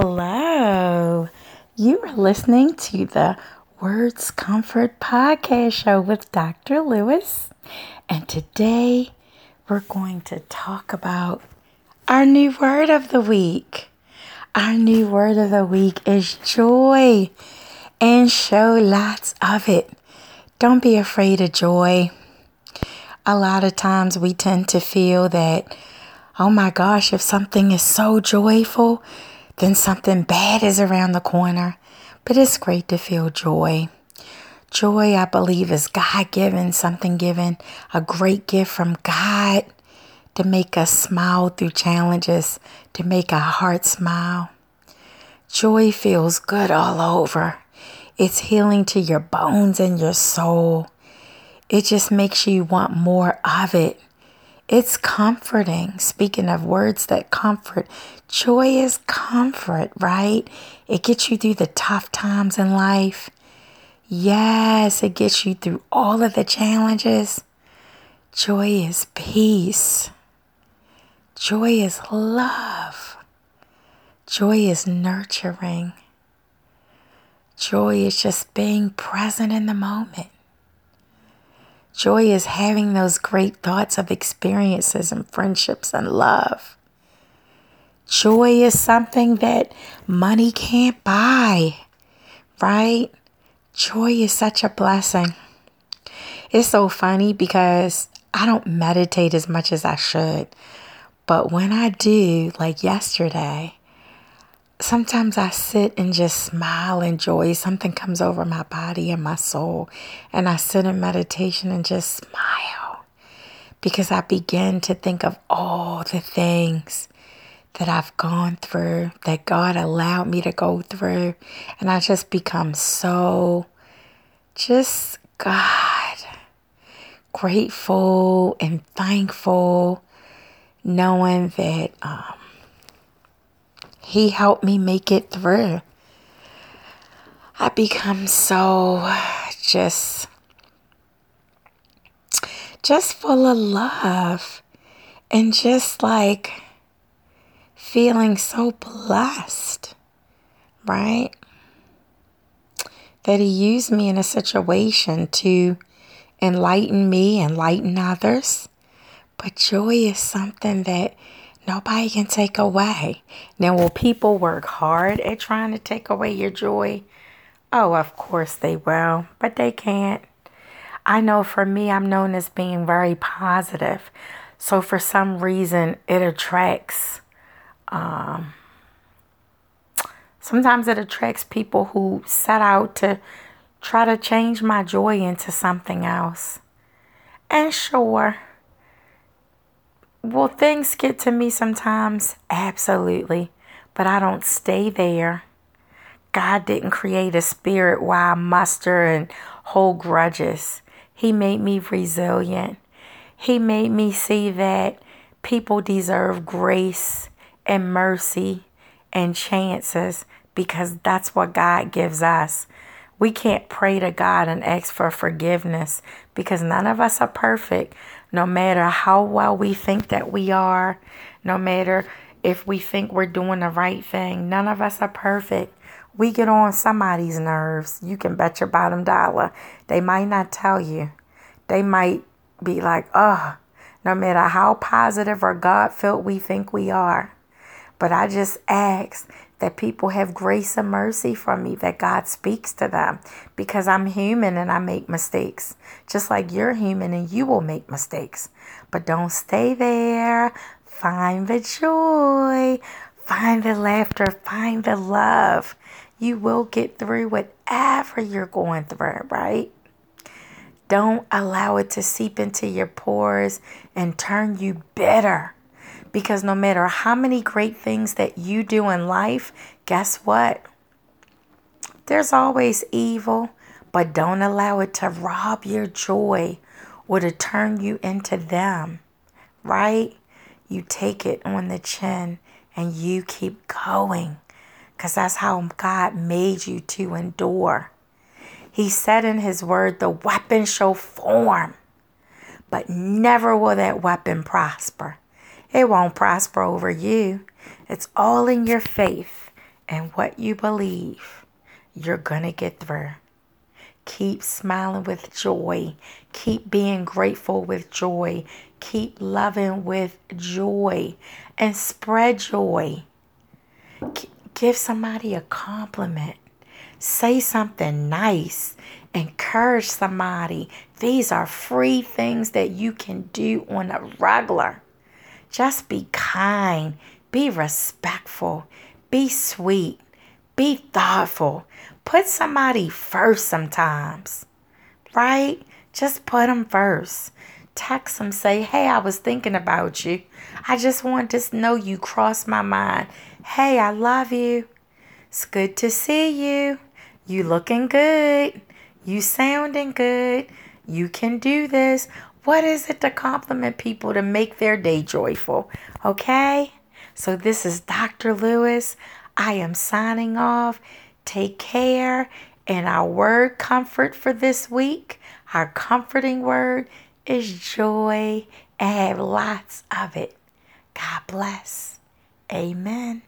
Hello. You are listening to the Words Comfort podcast show with Dr. Lewis. And today we're going to talk about our new word of the week. Our new word of the week is joy and show lots of it. Don't be afraid of joy. A lot of times we tend to feel that, oh my gosh, if something is so joyful, then something bad is around the corner. But it's great to feel joy. Joy, I believe, is God given, something given, a great gift from God to make us smile through challenges, to make our heart smile. Joy feels good all over. It's healing to your bones and your soul. It just makes you want more of it. It's comforting. Speaking of words that comfort, joy is comfort, right? It gets you through the tough times in life. Yes, it gets you through all of the challenges. Joy is peace. Joy is love. Joy is nurturing. Joy is just being present in the moment. Joy is having those great thoughts of experiences and friendships and love. Joy is something that money can't buy, right? Joy is such a blessing. It's so funny because I don't meditate as much as I should. But when I do, like yesterday, sometimes I sit and just smile and joy. Something comes over my body and my soul. And I sit in meditation and just smile because I begin to think of all the things that I've gone through, that God allowed me to go through. And I just become so, just God, grateful and thankful, knowing that um, He helped me make it through. I become so just just full of love and just like feeling so blessed, right? That He used me in a situation to enlighten me, enlighten others. But joy is something that nobody can take away. Now, will people work hard at trying to take away your joy? Oh, of course they will, but they can't. I know for me, I'm known as being very positive. So for some reason, it attracts um, sometimes it attracts people who set out to try to change my joy into something else. And sure, will things get to me sometimes? Absolutely. But I don't stay there. God didn't create a spirit where I muster and hold grudges. He made me resilient. He made me see that people deserve grace and mercy and chances because that's what God gives us. We can't pray to God and ask for forgiveness because none of us are perfect. No matter how well we think that we are, no matter if we think we're doing the right thing, none of us are perfect. We get on somebody's nerves. You can bet your bottom dollar. They might not tell you. They might be like, oh, no matter how positive or God filled we think we are, but I just ask that people have grace and mercy for me, that God speaks to them because I'm human and I make mistakes, just like you're human and you will make mistakes. But don't stay there. Find the joy, find the laughter, find the love. You will get through whatever you're going through, right? Don't allow it to seep into your pores and turn you bitter because no matter how many great things that you do in life, guess what? There's always evil, but don't allow it to rob your joy or to turn you into them, right? You take it on the chin and you keep going because that's how God made you to endure. He said in His word, the weapon shall form, but never will that weapon prosper. It won't prosper over you. It's all in your faith and what you believe, you're going to get through. Keep smiling with joy. Keep being grateful with joy. Keep loving with joy and spread joy. Give somebody a compliment. Say something nice. Encourage somebody. These are free things that you can do on a regular. Just be kind. Be respectful. Be sweet. Be thoughtful. Put somebody first sometimes, right? Just put them first. Text them, say, Hey, I was thinking about you. I just want to know you crossed my mind. Hey, I love you. It's good to see you. You looking good. You sounding good. You can do this. What is it to compliment people to make their day joyful? Okay? So this is Dr. Lewis. I am signing off. Take care. And our word comfort for this week, our comforting word is joy and have lots of it. God bless. Amen.